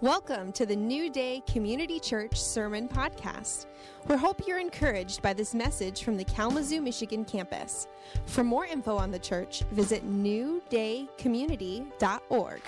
Welcome to the New Day Community Church Sermon Podcast. We hope you're encouraged by this message from the Kalamazoo, Michigan campus. For more info on the church, visit newdaycommunity.org.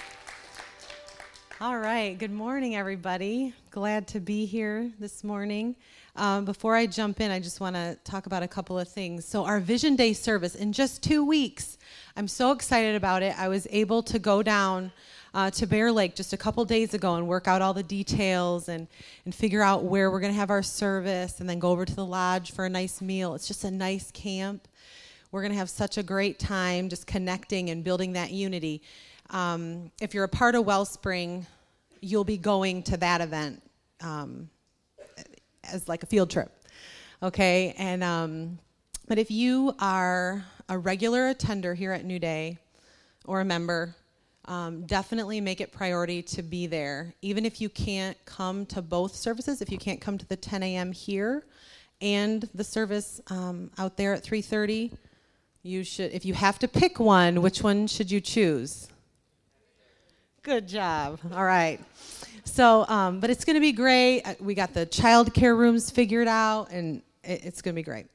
All right. Good morning, everybody. Glad to be here this morning. Um, before I jump in, I just want to talk about a couple of things. So, our Vision Day service in just two weeks, I'm so excited about it. I was able to go down uh, to Bear Lake just a couple days ago and work out all the details and, and figure out where we're going to have our service and then go over to the lodge for a nice meal. It's just a nice camp. We're going to have such a great time just connecting and building that unity. Um, if you're a part of Wellspring, you'll be going to that event um, as like a field trip. Okay? And, um, but if you are a regular attender here at New Day or a member, um, definitely make it priority to be there. Even if you can't come to both services, if you can't come to the 10 a.m. here and the service um, out there at 3:30, you should. If you have to pick one, which one should you choose? Good job. All right. So, um, but it's going to be great. Uh, we got the child care rooms figured out, and it, it's going to be great.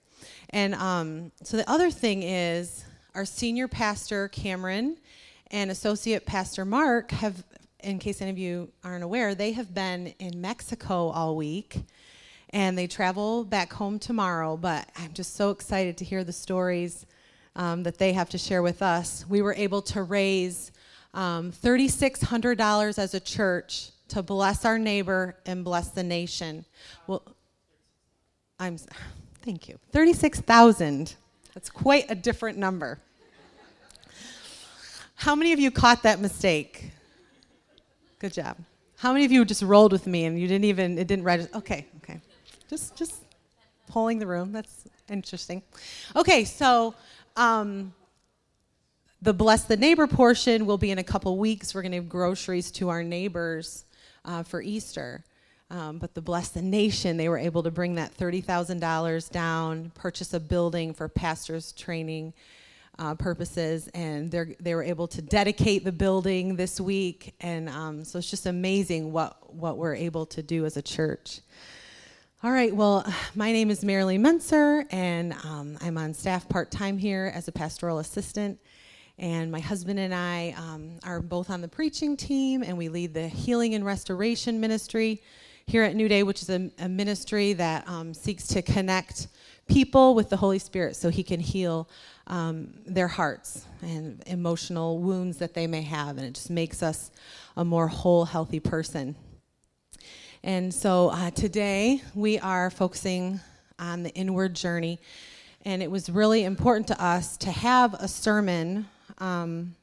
And um, so the other thing is our senior pastor Cameron and Associate Pastor Mark have, in case any of you aren't aware, they have been in Mexico all week and they travel back home tomorrow. But I'm just so excited to hear the stories um, that they have to share with us. We were able to raise um, $3,600 as a church to bless our neighbor and bless the nation. Well, I'm thank you. 36,000. That's quite a different number. How many of you caught that mistake? Good job. How many of you just rolled with me and you didn't even it didn't register? Okay, okay. Just just polling the room. That's interesting. Okay, so um, the bless the neighbor portion will be in a couple weeks. We're going to give groceries to our neighbors uh, for Easter. Um, but the bless the nation, they were able to bring that thirty thousand dollars down, purchase a building for pastors training, uh, purposes, and they they were able to dedicate the building this week, and um, so it's just amazing what what we're able to do as a church. All right, well, my name is Marilee Menser, and um, I'm on staff part time here as a pastoral assistant. And my husband and I um, are both on the preaching team, and we lead the healing and restoration ministry here at New Day, which is a, a ministry that um, seeks to connect people with the Holy Spirit so He can heal um, their hearts and emotional wounds that they may have. And it just makes us a more whole, healthy person. And so uh, today we are focusing on the inward journey. And it was really important to us to have a sermon um,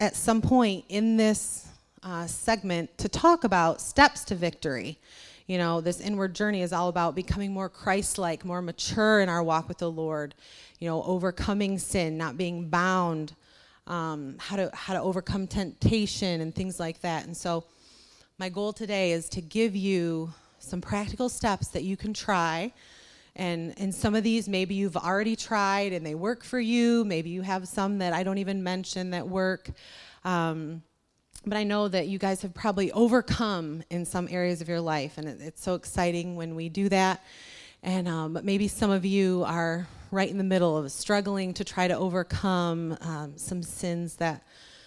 at some point in this uh, segment to talk about steps to victory. You know, this inward journey is all about becoming more Christ like, more mature in our walk with the Lord, you know, overcoming sin, not being bound, um, how, to, how to overcome temptation, and things like that. And so, my goal today is to give you some practical steps that you can try. And, and some of these maybe you've already tried and they work for you. Maybe you have some that I don't even mention that work. Um, but I know that you guys have probably overcome in some areas of your life, and it, it's so exciting when we do that. And um, but maybe some of you are right in the middle of struggling to try to overcome um, some sins that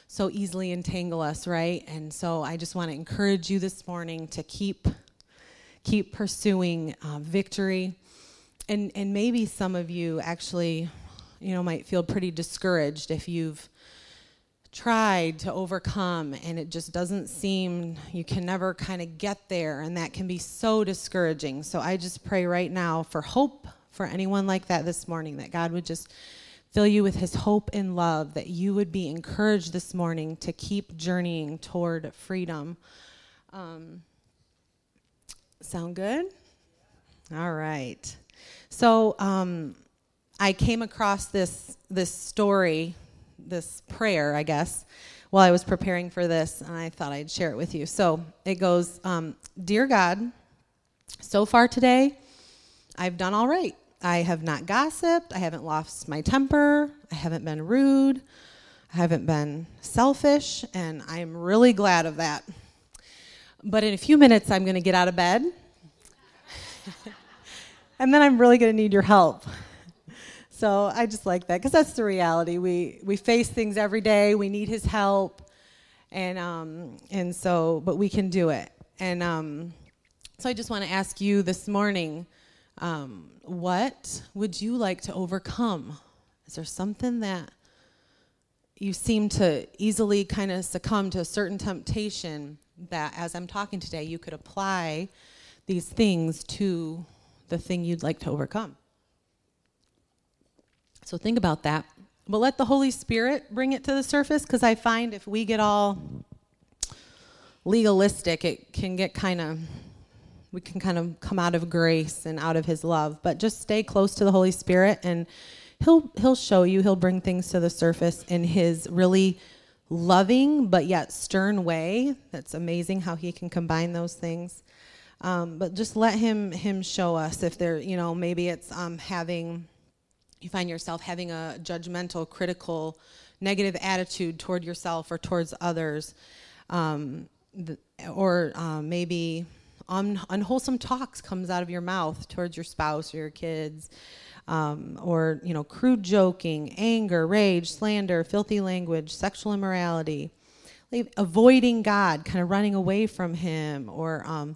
so easily entangle us, right? And so I just want to encourage you this morning to keep keep pursuing uh, victory. And and maybe some of you actually, you know, might feel pretty discouraged if you've tried to overcome and it just doesn't seem you can never kind of get there and that can be so discouraging. So i just pray right now for hope for anyone like that this morning that god would just fill you with his hope and love that you would be encouraged this morning to keep journeying toward freedom. Um, sound good? All right. So um, i came across this this story this prayer, I guess, while I was preparing for this, and I thought I'd share it with you. So it goes um, Dear God, so far today, I've done all right. I have not gossiped. I haven't lost my temper. I haven't been rude. I haven't been selfish, and I'm really glad of that. But in a few minutes, I'm going to get out of bed. and then I'm really going to need your help. So I just like that because that's the reality. We, we face things every day, we need his help. And, um, and so, but we can do it. And um, so I just want to ask you this morning um, what would you like to overcome? Is there something that you seem to easily kind of succumb to a certain temptation that as I'm talking today, you could apply these things to the thing you'd like to overcome? So think about that. But let the Holy Spirit bring it to the surface because I find if we get all legalistic, it can get kind of, we can kind of come out of grace and out of His love. But just stay close to the Holy Spirit and He'll, he'll show you, He'll bring things to the surface in His really loving but yet stern way. That's amazing how He can combine those things. Um, but just let him him show us if there you know maybe it's um, having you find yourself having a judgmental, critical, negative attitude toward yourself or towards others, um, the, or um, maybe un- unwholesome talks comes out of your mouth towards your spouse or your kids, um, or you know, crude joking, anger, rage, slander, filthy language, sexual immorality, avoiding God, kind of running away from Him, or um,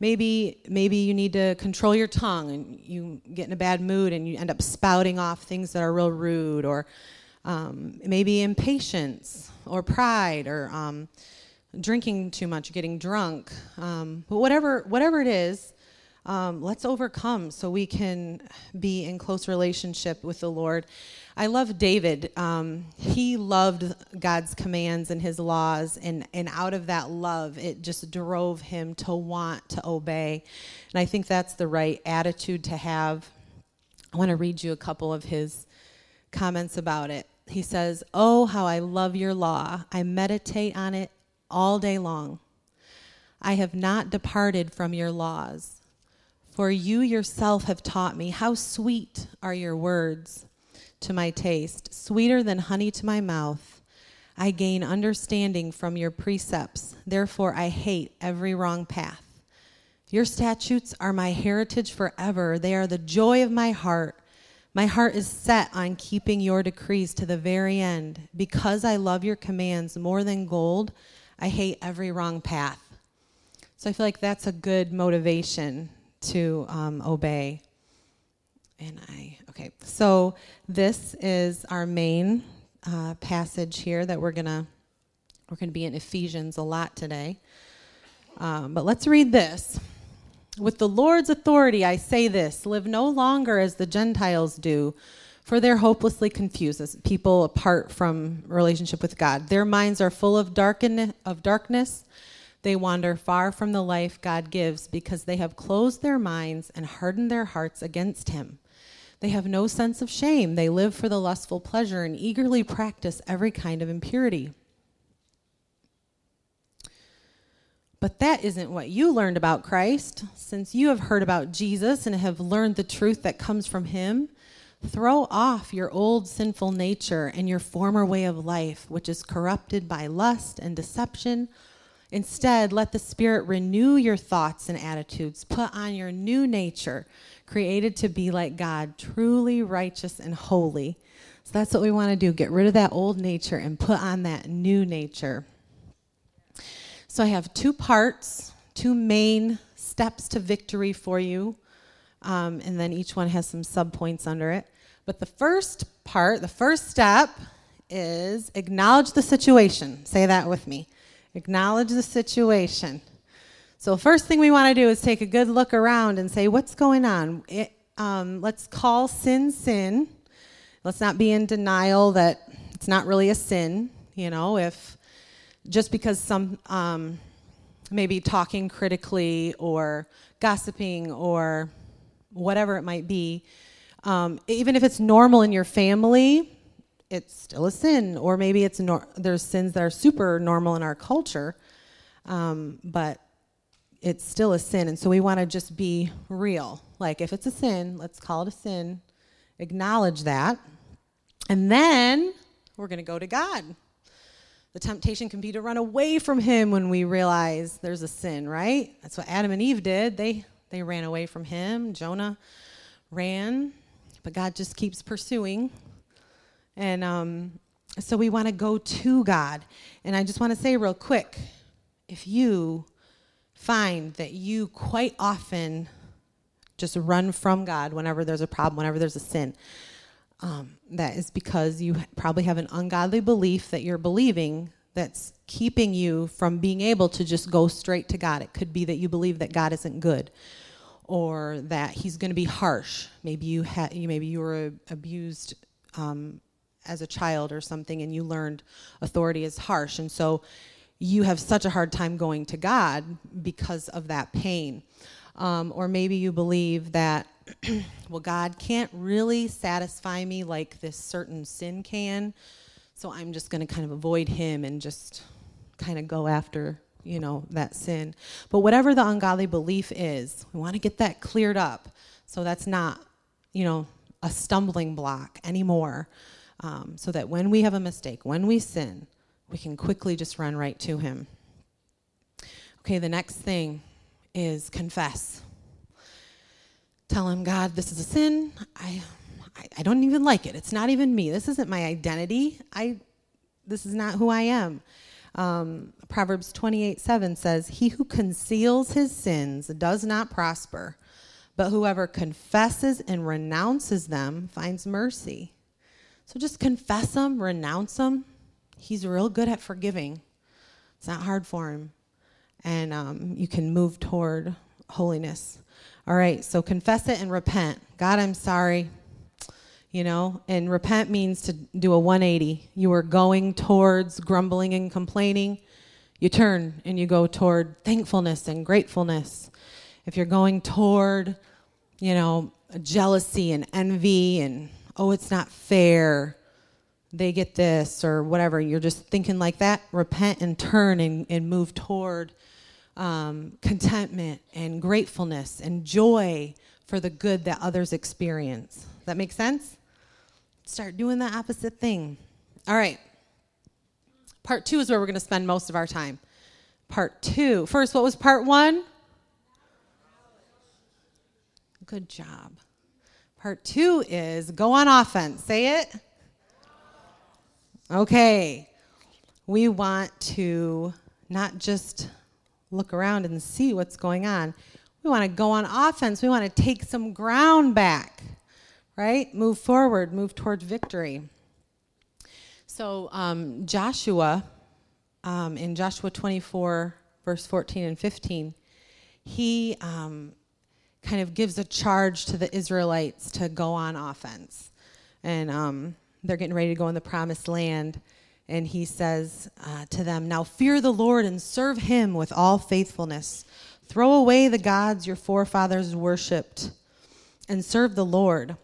maybe maybe you need to control your tongue and you get in a bad mood and you end up spouting off things that are real rude or um, maybe impatience or pride or um, drinking too much getting drunk um, but whatever whatever it is um, let's overcome so we can be in close relationship with the lord I love David. Um, he loved God's commands and his laws, and, and out of that love, it just drove him to want to obey. And I think that's the right attitude to have. I want to read you a couple of his comments about it. He says, Oh, how I love your law. I meditate on it all day long. I have not departed from your laws, for you yourself have taught me how sweet are your words to my taste, sweeter than honey to my mouth. I gain understanding from your precepts. Therefore, I hate every wrong path. Your statutes are my heritage forever. They are the joy of my heart. My heart is set on keeping your decrees to the very end. Because I love your commands more than gold, I hate every wrong path. So I feel like that's a good motivation to um, obey. And I, okay, so this is our main uh, passage here that we're gonna we're gonna be in Ephesians a lot today. Um, but let's read this. With the Lord's authority, I say this: live no longer as the Gentiles do, for they're hopelessly confused as people apart from relationship with God. Their minds are full of darken of darkness. They wander far from the life God gives because they have closed their minds and hardened their hearts against Him. They have no sense of shame. They live for the lustful pleasure and eagerly practice every kind of impurity. But that isn't what you learned about Christ. Since you have heard about Jesus and have learned the truth that comes from him, throw off your old sinful nature and your former way of life, which is corrupted by lust and deception. Instead, let the Spirit renew your thoughts and attitudes. Put on your new nature created to be like God, truly righteous and holy. So that's what we want to do get rid of that old nature and put on that new nature. So I have two parts, two main steps to victory for you, um, and then each one has some subpoints under it. But the first part, the first step, is acknowledge the situation. Say that with me. Acknowledge the situation. So, first thing we want to do is take a good look around and say, what's going on? It, um, let's call sin sin. Let's not be in denial that it's not really a sin. You know, if just because some um, maybe talking critically or gossiping or whatever it might be, um, even if it's normal in your family, it's still a sin. Or maybe it's nor- there's sins that are super normal in our culture, um, but it's still a sin. And so we want to just be real. Like, if it's a sin, let's call it a sin, acknowledge that. And then we're going to go to God. The temptation can be to run away from him when we realize there's a sin, right? That's what Adam and Eve did. They they ran away from him. Jonah ran, but God just keeps pursuing. And um, so we want to go to God. And I just want to say real quick if you find that you quite often just run from God whenever there's a problem, whenever there's a sin, um, that is because you probably have an ungodly belief that you're believing that's keeping you from being able to just go straight to God. It could be that you believe that God isn't good or that he's going to be harsh. Maybe you had maybe you were abused um, as a child or something and you learned authority is harsh and so you have such a hard time going to God because of that pain. Um, or maybe you believe that, well, God can't really satisfy me like this certain sin can, so I'm just going to kind of avoid Him and just kind of go after, you know, that sin. But whatever the ungodly belief is, we want to get that cleared up so that's not, you know, a stumbling block anymore. Um, so that when we have a mistake, when we sin, we can quickly just run right to Him. Okay, the next thing is confess. Tell Him, God, this is a sin. I, I, I don't even like it. It's not even me. This isn't my identity. I, this is not who I am. Um, Proverbs 28 7 says, He who conceals his sins does not prosper, but whoever confesses and renounces them finds mercy. So just confess them, renounce them, he's real good at forgiving. It's not hard for him. And um, you can move toward holiness. All right, so confess it and repent. God, I'm sorry. You know, and repent means to do a 180. You are going towards grumbling and complaining. You turn and you go toward thankfulness and gratefulness. If you're going toward, you know, jealousy and envy and, oh, it's not fair, they get this or whatever, you're just thinking like that, repent and turn and, and move toward um, contentment and gratefulness and joy for the good that others experience. That make sense? Start doing the opposite thing. All right. Part two is where we're going to spend most of our time. Part two. First, what was part one? Good job. Part two is go on offense. Say it. Okay, we want to not just look around and see what's going on. We want to go on offense. We want to take some ground back, right? Move forward, move towards victory. So, um, Joshua, um, in Joshua 24, verse 14 and 15, he um, kind of gives a charge to the Israelites to go on offense. And um, they're getting ready to go in the promised land. And he says uh, to them, Now fear the Lord and serve him with all faithfulness. Throw away the gods your forefathers worshipped and serve the Lord.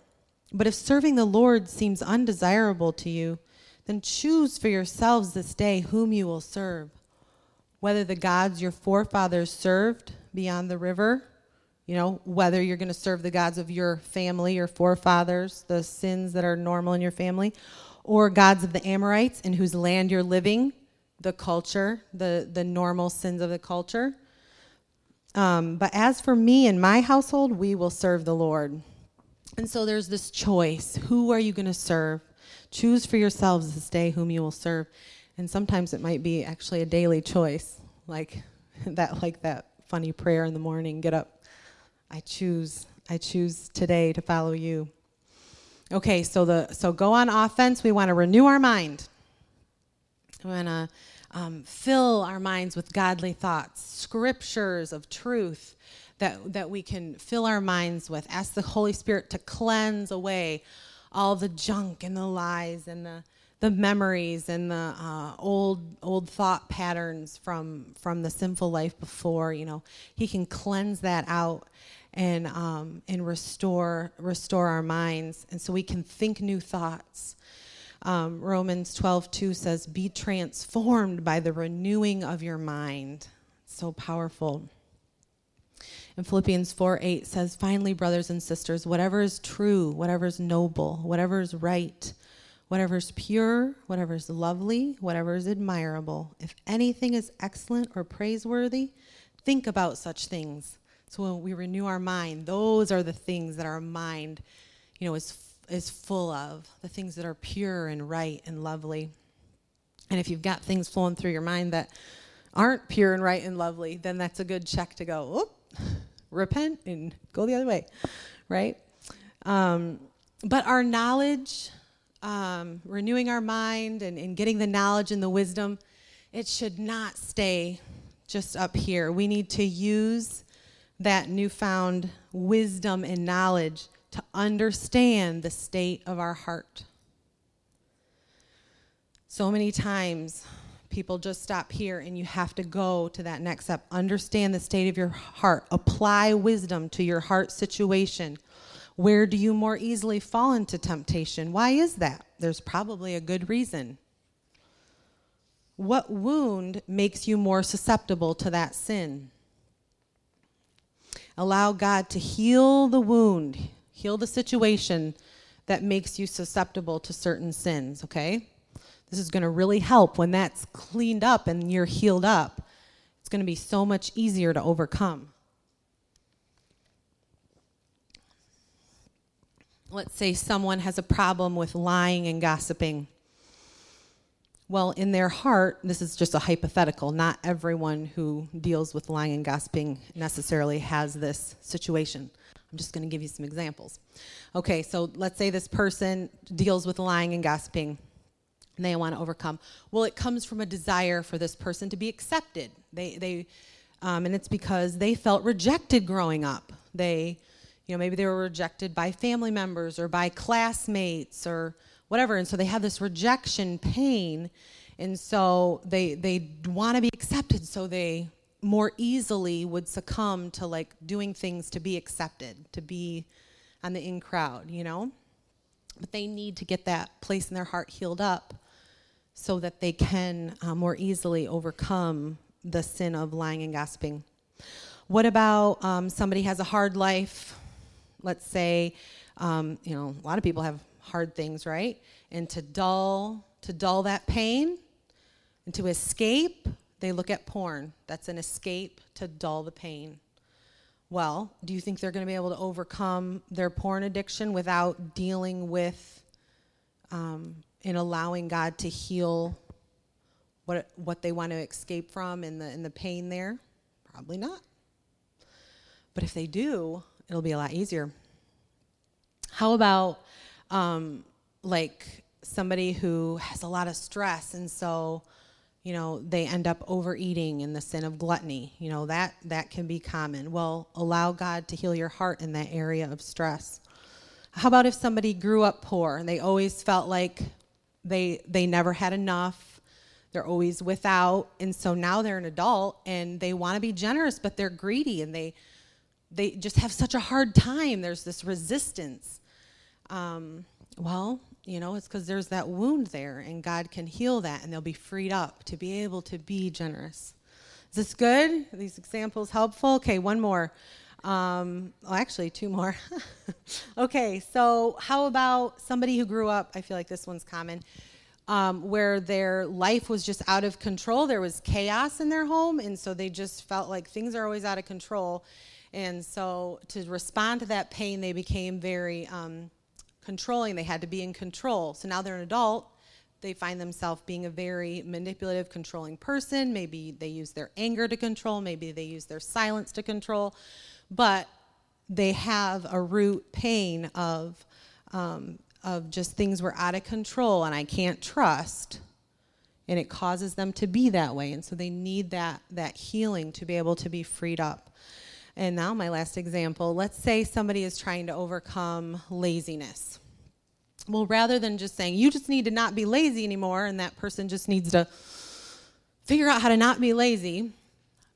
But if serving the Lord seems undesirable to you, then choose for yourselves this day whom you will serve, whether the gods your forefathers served beyond the river you know, whether you're going to serve the gods of your family, your forefathers, the sins that are normal in your family, or gods of the Amorites in whose land you're living, the culture, the, the normal sins of the culture. Um, but as for me and my household, we will serve the Lord. And so there's this choice. Who are you going to serve? Choose for yourselves this day whom you will serve. And sometimes it might be actually a daily choice, like that, like that funny prayer in the morning. Get up, I choose I choose today to follow you. Okay, so the so go on offense. We want to renew our mind. We want to um, fill our minds with godly thoughts, scriptures of truth that that we can fill our minds with. Ask the Holy Spirit to cleanse away all the junk and the lies and the the memories and the uh, old old thought patterns from from the sinful life before. You know, He can cleanse that out and um, and restore restore our minds, and so we can think new thoughts. Um, Romans 12, 2 says, Be transformed by the renewing of your mind. So powerful. And Philippians 4, 8 says, Finally, brothers and sisters, whatever is true, whatever is noble, whatever is right, whatever is pure, whatever is lovely, whatever is admirable, if anything is excellent or praiseworthy, think about such things. So when we renew our mind, those are the things that our mind, you know, is is full of, the things that are pure and right and lovely. And if you've got things flowing through your mind that aren't pure and right and lovely, then that's a good check to go, repent and go the other way, right? Um, but our knowledge, um, renewing our mind and, and getting the knowledge and the wisdom, it should not stay just up here. We need to use that newfound wisdom and knowledge to understand the state of our heart. So many times, people just stop here and you have to go to that next step. Understand the state of your heart, apply wisdom to your heart situation. Where do you more easily fall into temptation? Why is that? There's probably a good reason. What wound makes you more susceptible to that sin? Allow God to heal the wound, heal the situation that makes you susceptible to certain sins, okay? This is going to really help when that's cleaned up and you're healed up. It's going to be so much easier to overcome. Let's say someone has a problem with lying and gossiping. Well, in their heart, this is just a hypothetical. Not everyone who deals with lying and gossiping necessarily has this situation. I'm just going to give you some examples. Okay, so let's say this person deals with lying and gossiping and they want to overcome. Well, it comes from a desire for this person to be accepted. They, they, um, and it's because they felt rejected growing up. They, you know, maybe they were rejected by family members or by classmates or whatever. And so they have this rejection pain. And so they, they want to be accepted. So they more easily would succumb to like doing things to be accepted, to be on the in crowd, you know? But they need to get that place in their heart healed up so that they can uh, more easily overcome the sin of lying and gossiping. What about um, somebody has a hard life? Let's say, um, you know, a lot of people have hard things, right? And to dull to dull that pain and to escape, they look at porn. That's an escape to dull the pain. Well, do you think they're going to be able to overcome their porn addiction without dealing with um, and allowing God to heal what what they want to escape from and the in the pain there? Probably not. But if they do, it'll be a lot easier. How about um, like somebody who has a lot of stress and so you know they end up overeating in the sin of gluttony you know that that can be common. Well allow god to heal your heart in that area of stress. How about if somebody grew up poor and they always felt like they they never had enough they're always without and so now they're an adult and they want to be generous but they're greedy and they they just have such a hard time. There's this resistance um, well, you know, it's because there's that wound there, and God can heal that, and they'll be freed up to be able to be generous. Is this good? Are these examples helpful? Okay, one more. Um, well, actually, two more. okay, so how about somebody who grew up? I feel like this one's common. Um, where their life was just out of control. There was chaos in their home, and so they just felt like things are always out of control. And so, to respond to that pain, they became very um, controlling. They had to be in control. So now they're an adult. They find themselves being a very manipulative, controlling person. Maybe they use their anger to control. Maybe they use their silence to control. But they have a root pain of, um, of just things were out of control and I can't trust. And it causes them to be that way. And so they need that, that healing to be able to be freed up. And now, my last example let's say somebody is trying to overcome laziness. Well, rather than just saying, you just need to not be lazy anymore, and that person just needs to figure out how to not be lazy,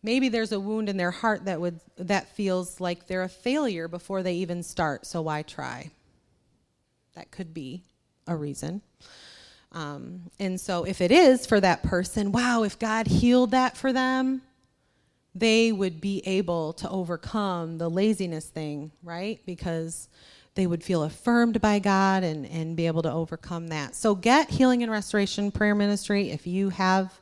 maybe there's a wound in their heart that, would, that feels like they're a failure before they even start, so why try? That could be a reason. Um, and so, if it is for that person, wow, if God healed that for them, they would be able to overcome the laziness thing, right? Because they would feel affirmed by God and, and be able to overcome that. So get Healing and Restoration Prayer Ministry if you have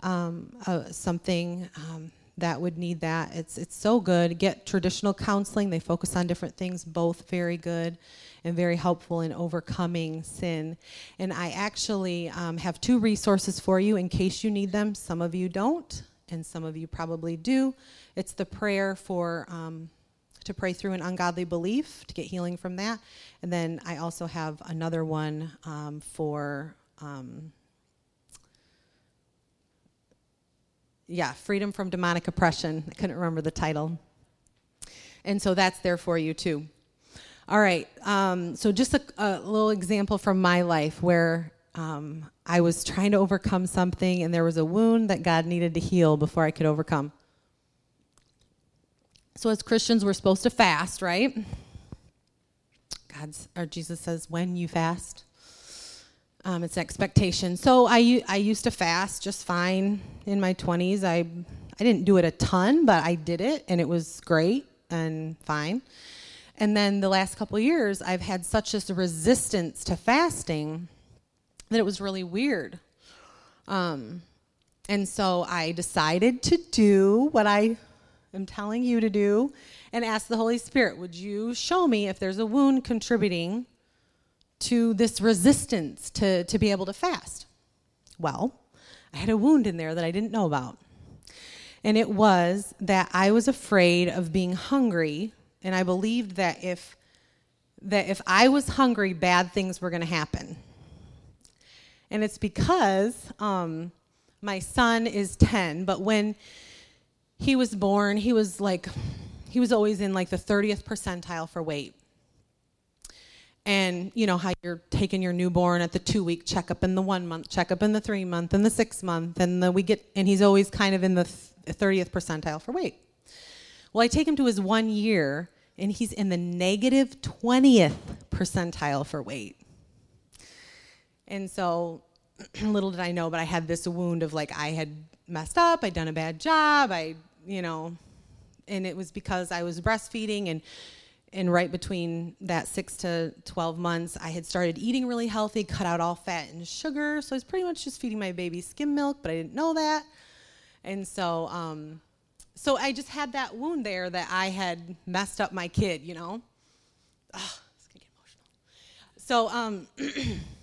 um, uh, something um, that would need that. It's, it's so good. Get traditional counseling. They focus on different things, both very good and very helpful in overcoming sin. And I actually um, have two resources for you in case you need them. Some of you don't, and some of you probably do. It's the prayer for um, to pray through an ungodly belief to get healing from that, and then I also have another one um, for. Um, yeah, freedom from demonic oppression. I couldn't remember the title. And so that's there for you too. All right. Um, so just a, a, little example from my life where um, I was trying to overcome something and there was a wound that God needed to heal before I could overcome. So as Christians, we're supposed to fast, right? God's or Jesus says, when you fast. Um, it's an expectation. So I, I used to fast just fine in my 20s. I, I didn't do it a ton, but I did it and it was great and fine. And then the last couple years, I've had such a resistance to fasting that it was really weird. Um, and so I decided to do what I am telling you to do and ask the Holy Spirit, would you show me if there's a wound contributing to this resistance to, to be able to fast? Well, I had a wound in there that I didn't know about. And it was that I was afraid of being hungry and I believed that if that if I was hungry, bad things were going to happen. And it's because um, my son is 10, but when he was born, he was like, he was always in like the 30th percentile for weight. And you know how you're taking your newborn at the two week checkup and the one month checkup and the three month and the six month, and the, we get, and he's always kind of in the 30th percentile for weight. Well, I take him to his one year, and he's in the negative 20th percentile for weight. And so, little did I know, but I had this wound of like I had messed up, I'd done a bad job, I, you know, and it was because I was breastfeeding and and right between that six to 12 months, I had started eating really healthy, cut out all fat and sugar. So I was pretty much just feeding my baby skim milk, but I didn't know that. And so, um, so I just had that wound there that I had messed up my kid, you know. Oh, it's gonna get emotional. So um,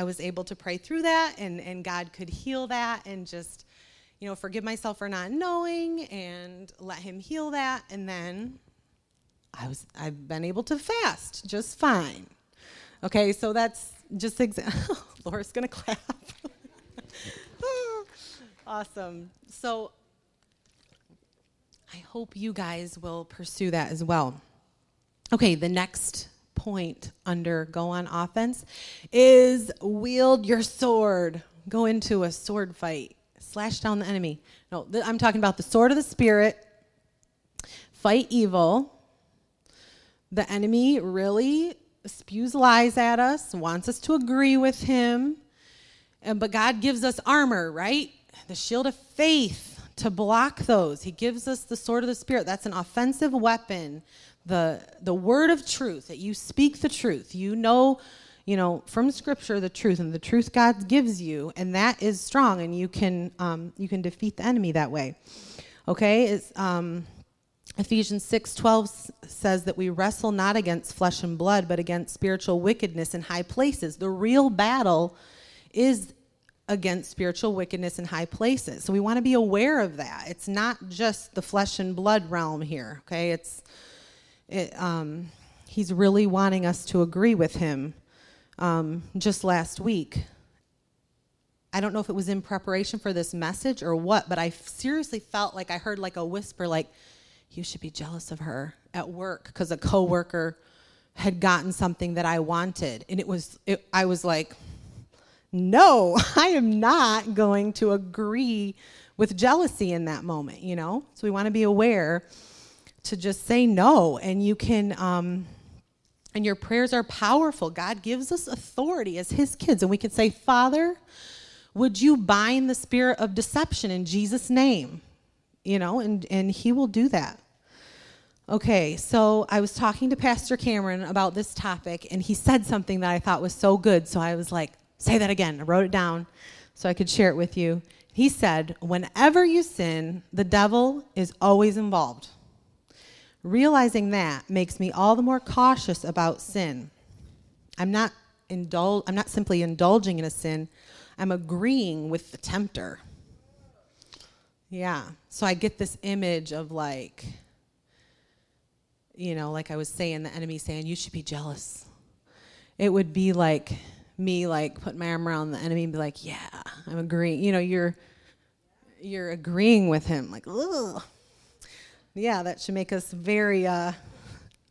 I was able to pray through that, and and God could heal that, and just you know forgive myself for not knowing, and let Him heal that, and then I was I've been able to fast just fine. Okay, so that's just example. Laura's gonna clap. awesome. So I hope you guys will pursue that as well. Okay, the next point under go on offense is wield your sword. Go into a sword fight. Slash down the enemy. No, th- I'm talking about the sword of the spirit. Fight evil. The enemy really spews lies at us, wants us to agree with him. And, but God gives us armor, right? The shield of faith to block those. He gives us the sword of the Spirit. That's an offensive weapon. The, the word of truth, that you speak the truth. You know, you know, from Scripture the truth, and the truth God gives you, and that is strong, and you can, um, you can defeat the enemy that way. Okay? It's, um, Ephesians 6 12 says that we wrestle not against flesh and blood, but against spiritual wickedness in high places. The real battle is against spiritual wickedness in high places. So we want to be aware of that. It's not just the flesh and blood realm here, okay? It's it, um, he's really wanting us to agree with him. Um, just last week, I don't know if it was in preparation for this message or what, but I seriously felt like I heard like a whisper, like, you should be jealous of her at work because a coworker had gotten something that I wanted. And it was, it, I was like, no, I am not going to agree with jealousy in that moment, you know? So we want to be aware to just say no. And you can, um, and your prayers are powerful. God gives us authority as His kids. And we can say, Father, would you bind the spirit of deception in Jesus' name? You know, and, and He will do that. Okay, so I was talking to Pastor Cameron about this topic, and he said something that I thought was so good. So I was like, say that again. I wrote it down so I could share it with you. He said, Whenever you sin, the devil is always involved. Realizing that makes me all the more cautious about sin. I'm not indul- I'm not simply indulging in a sin, I'm agreeing with the tempter. Yeah. So I get this image of like, you know, like I was saying, the enemy saying, you should be jealous. It would be like me like putting my arm around the enemy and be like, yeah, I'm agreeing. You know, you're you're agreeing with him. Like, ugh. Yeah, that should make us very uh,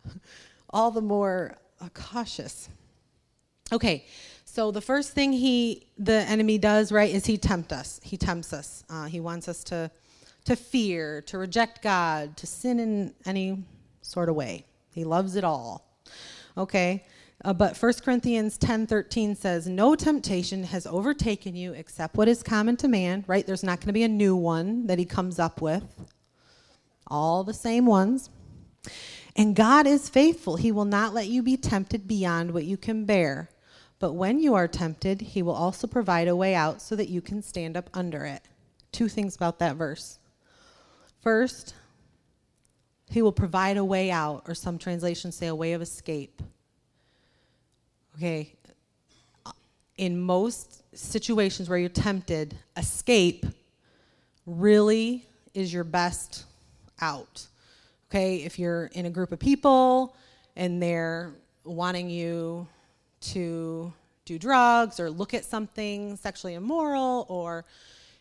all the more uh, cautious. Okay, so the first thing he, the enemy does, right, is he tempt us. He tempts us. Uh, he wants us to, to fear, to reject God, to sin in any sort of way. He loves it all. Okay, uh, but 1 Corinthians 10 13 says, No temptation has overtaken you except what is common to man, right? There's not going to be a new one that he comes up with. All the same ones. And God is faithful. He will not let you be tempted beyond what you can bear. But when you are tempted, he will also provide a way out so that you can stand up under it. Two things about that verse. First, he will provide a way out, or some translations say a way of escape. Okay, in most situations where you're tempted, escape really is your best out. Okay, if you're in a group of people and they're wanting you to do drugs or look at something sexually immoral or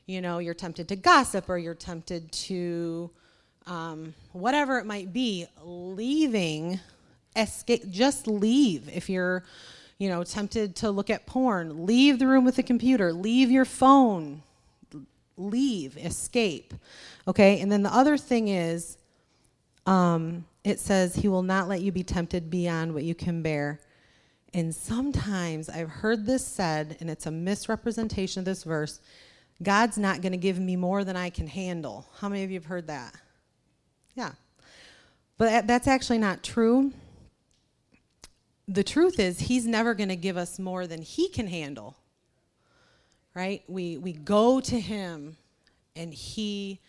you know you're tempted to gossip or you're tempted to um, whatever it might be leaving escape just leave if you're you know tempted to look at porn leave the room with the computer leave your phone leave escape okay and then the other thing is um, it says he will not let you be tempted beyond what you can bear and sometimes I've heard this said, and it's a misrepresentation of this verse God's not going to give me more than I can handle. How many of you have heard that? Yeah. But that's actually not true. The truth is, He's never going to give us more than He can handle. Right? We, we go to Him, and He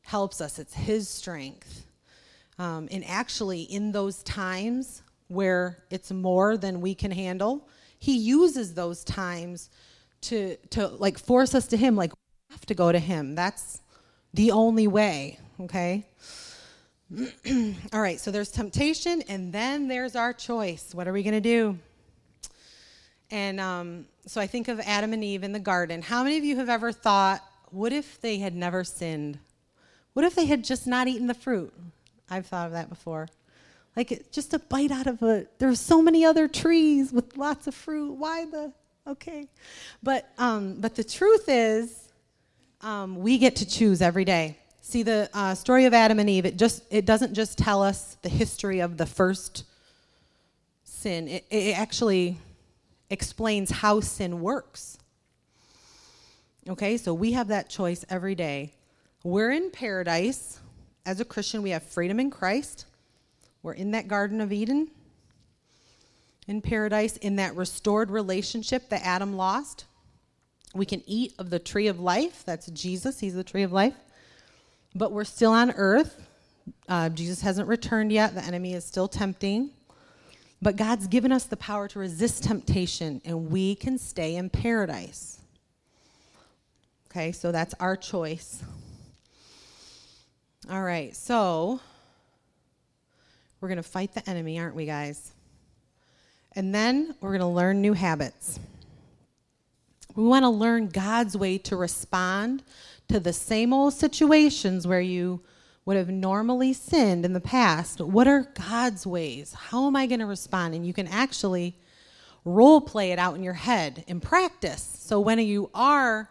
helps us. It's His strength. Um, and actually, in those times where it's more than we can handle, he uses those times to to like force us to him like we have to go to him. That's the only way, okay? All right, so there's temptation and then there's our choice. What are we going to do? And um, so I think of Adam and Eve in the garden. How many of you have ever thought, what if they had never sinned? What if they had just not eaten the fruit? I've thought of that before. Like just a bite out of a. there are so many other trees with lots of fruit. Why the? Okay, but um, but the truth is, um, we get to choose every day. See the uh, story of Adam and Eve. It just it doesn't just tell us the history of the first sin. It, it actually explains how sin works. Okay, so we have that choice every day. We're in paradise. As a Christian, we have freedom in Christ. We're in that Garden of Eden, in paradise, in that restored relationship that Adam lost. We can eat of the tree of life. That's Jesus, He's the tree of life. But we're still on earth. Uh, Jesus hasn't returned yet. The enemy is still tempting. But God's given us the power to resist temptation, and we can stay in paradise. Okay, so that's our choice. All right, so we're going to fight the enemy, aren't we, guys? And then we're going to learn new habits. We want to learn God's way to respond to the same old situations where you would have normally sinned in the past. What are God's ways? How am I going to respond? And you can actually role play it out in your head in practice. So when you are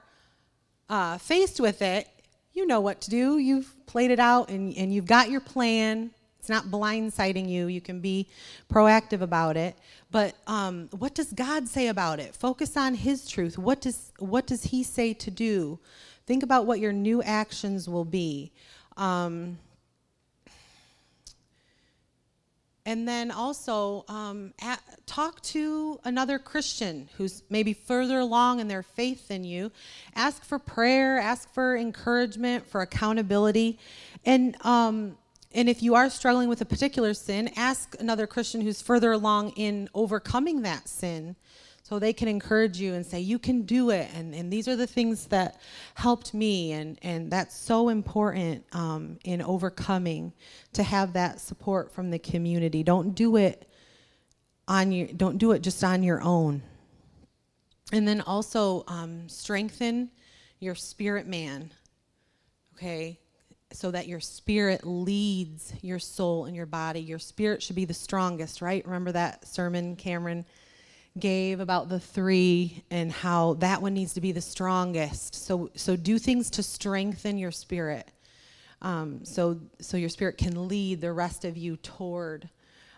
uh, faced with it, you know what to do. You've played it out and, and you've got your plan. It's not blindsiding you. You can be proactive about it. But um, what does God say about it? Focus on His truth. What does what does He say to do? Think about what your new actions will be. Um, And then also um, at, talk to another Christian who's maybe further along in their faith than you. Ask for prayer, ask for encouragement, for accountability. And, um, and if you are struggling with a particular sin, ask another Christian who's further along in overcoming that sin so they can encourage you and say you can do it and, and these are the things that helped me and, and that's so important um, in overcoming to have that support from the community. Don't do it on your don't do it just on your own. And then also um, strengthen your spirit man okay? So that your spirit leads your soul and your body. Your spirit should be the strongest right? Remember that sermon cameron gave about the three and how that one needs to be the strongest. So, so do things to strengthen your spirit, um, so so your spirit can lead the rest of you toward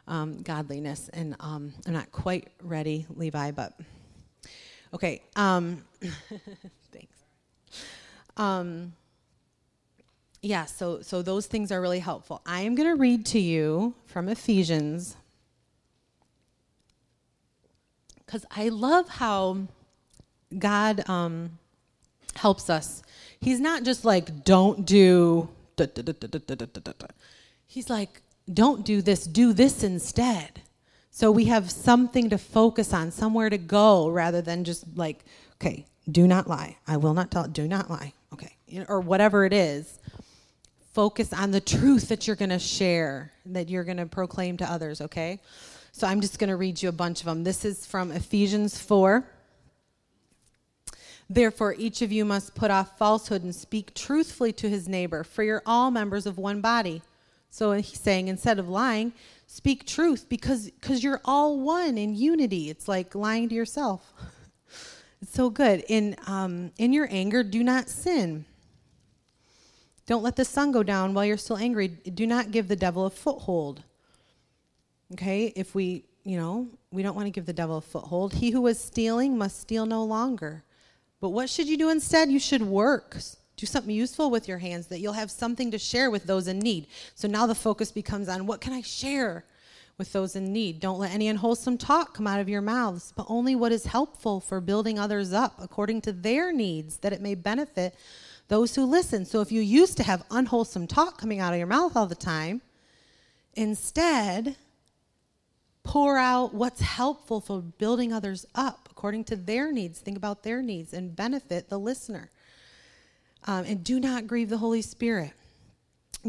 um, godliness. And um, I'm not quite ready, Levi, but okay. Um, thanks. Um, yeah. So so those things are really helpful. I am going to read to you from Ephesians because I love how God um, helps us. He's not just like, don't do. He's like, don't do this, do this instead. So we have something to focus on, somewhere to go, rather than just like, okay, do not lie. I will not tell. Do not lie. Okay, or whatever it is. Focus on the truth that you're going to share, that you're going to proclaim to others. Okay. So I'm just going to read you a bunch of them. This is from Ephesians 4. Therefore, each of you must put off falsehood and speak truthfully to his neighbor, for you're all members of one body. So he's saying, instead of lying, speak truth because because you're all one in unity. It's like lying to yourself. it's so good. In um, in your anger, do not sin. Don't let the sun go down while you're still angry. Do not give the devil a foothold. Okay, if we, you know, we don't want to give the devil a foothold. He who was stealing must steal no longer. But what should you do instead? You should work. Do something useful with your hands that you'll have something to share with those in need. So now the focus becomes on what can I share with those in need? Don't let any unwholesome talk come out of your mouths, but only what is helpful for building others up according to their needs, that it may benefit those who listen. So if you used to have unwholesome talk coming out of your mouth all the time, instead, pour out what's helpful for building others up according to their needs. Think about their needs and benefit the listener. Um, and do not grieve the Holy Spirit.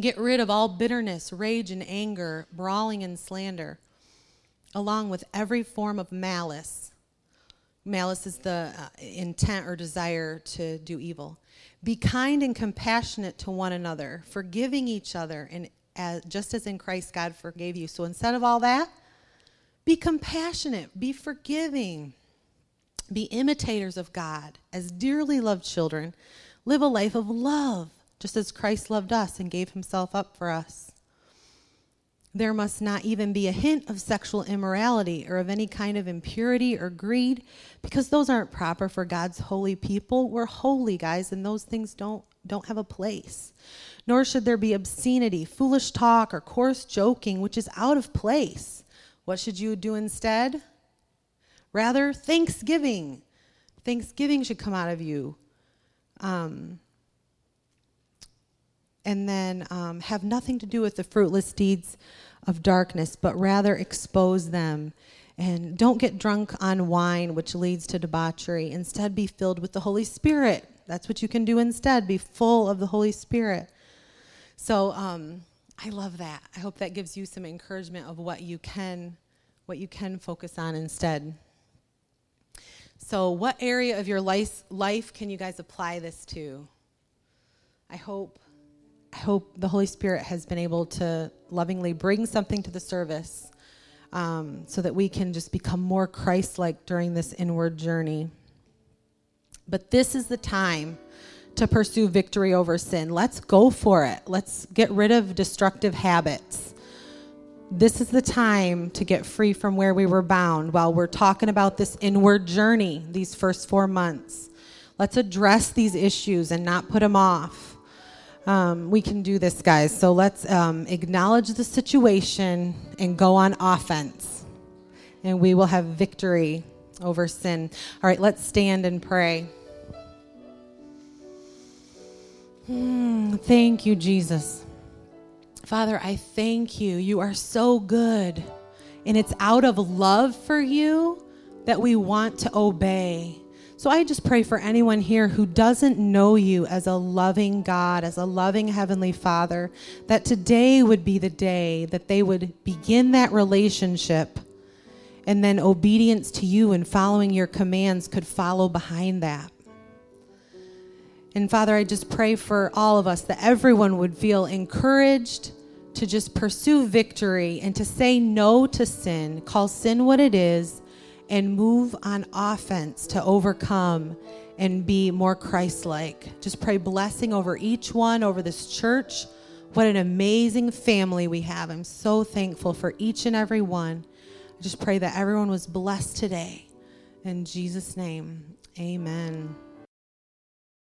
Get rid of all bitterness, rage, and anger, brawling and slander, along with every form of malice. Malice is the uh, intent or desire to do evil. Be kind and compassionate to one another, forgiving each other, and as, just as in Christ God forgave you. So instead of all that, be compassionate, be forgiving, be imitators of God as dearly loved children. Live a life of love, just as Christ loved us and gave himself up for us. There must not even be a hint of sexual immorality or of any kind of impurity or greed, because those aren't proper for God's holy people. We're holy, guys, and those things don't, don't have a place. Nor should there be obscenity, foolish talk, or coarse joking, which is out of place what should you do instead? Rather, thanksgiving. Thanksgiving should come out of you. Um, and then um, have nothing to do with the fruitless deeds of darkness, but rather expose them. And don't get drunk on wine, which leads to debauchery. Instead, be filled with the Holy Spirit. That's what you can do instead. Be full of the Holy Spirit. So, um, I love that. I hope that gives you some encouragement of what you can what you can focus on instead. So, what area of your life, life can you guys apply this to? I hope I hope the Holy Spirit has been able to lovingly bring something to the service um, so that we can just become more Christ like during this inward journey. But this is the time to pursue victory over sin. Let's go for it. Let's get rid of destructive habits. This is the time to get free from where we were bound while we're talking about this inward journey these first four months. Let's address these issues and not put them off. Um, we can do this, guys. So let's um, acknowledge the situation and go on offense. And we will have victory over sin. All right, let's stand and pray. Mm, thank you, Jesus. Father, I thank you. You are so good. And it's out of love for you that we want to obey. So I just pray for anyone here who doesn't know you as a loving God, as a loving Heavenly Father, that today would be the day that they would begin that relationship and then obedience to you and following your commands could follow behind that. And Father, I just pray for all of us that everyone would feel encouraged to just pursue victory and to say no to sin, call sin what it is, and move on offense to overcome and be more Christ like. Just pray blessing over each one, over this church. What an amazing family we have. I'm so thankful for each and every one. I just pray that everyone was blessed today. In Jesus' name, amen.